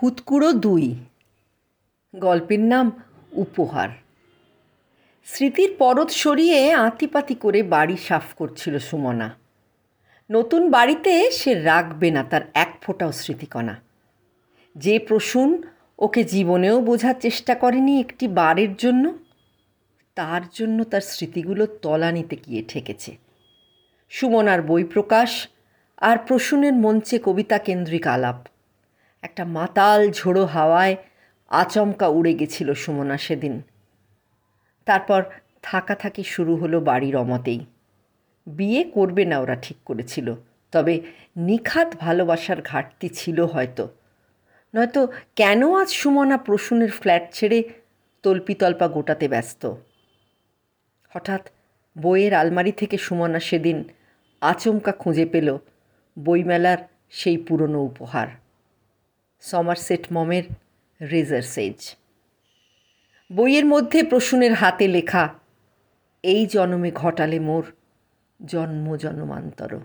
খুদকুড়ো দুই। গল্পের নাম উপহার। স্মৃতির পরত সরিয়ে আঁতিপাতি করে বাড়ি সাফ করছিল সুমনা। নতুন বাড়িতে সে রাখবে না তার এক ফোঁটাও স্মৃতিকণা। যে প্রসূন ওকে জীবনেও বোঝার চেষ্টা করেনি একটি বারের জন্য, তার জন্য তার স্মৃতিগুলো তলানিতে গিয়ে ঠেকেছে। সুমনার বই প্রকাশ আর প্রসূনের মঞ্চে কবিতা কেন্দ্রিক আলাপ। একটা মাতাল ঝোড়ো হাওয়ায় আচমকা উড়ে গেছিল সুমনা সেদিন। তারপর থাকা থাকি শুরু হলো বাড়ির অমতেই। বিয়ে করবে না ওরা ঠিক করেছিল, তবে নিখাত ভালোবাসার ঘাটতি ছিল হয়তো। নয়তো কেন আজ সুমনা প্রসূনের ফ্ল্যাট ছেড়ে তল্পিতল্পা গোটাতে ব্যস্ত? হঠাৎ বইয়ের আলমারি থেকে সুমনা সেদিন আচমকা খুঁজে পেল বইমেলার সেই পুরনো উপহার। সমারসেট মমের রেজার সেজ বইয়ের মধ্যে প্রসূনের হাতে লেখা, এই জন্মে ঘটালে মোর জন্ম জন্মান্তর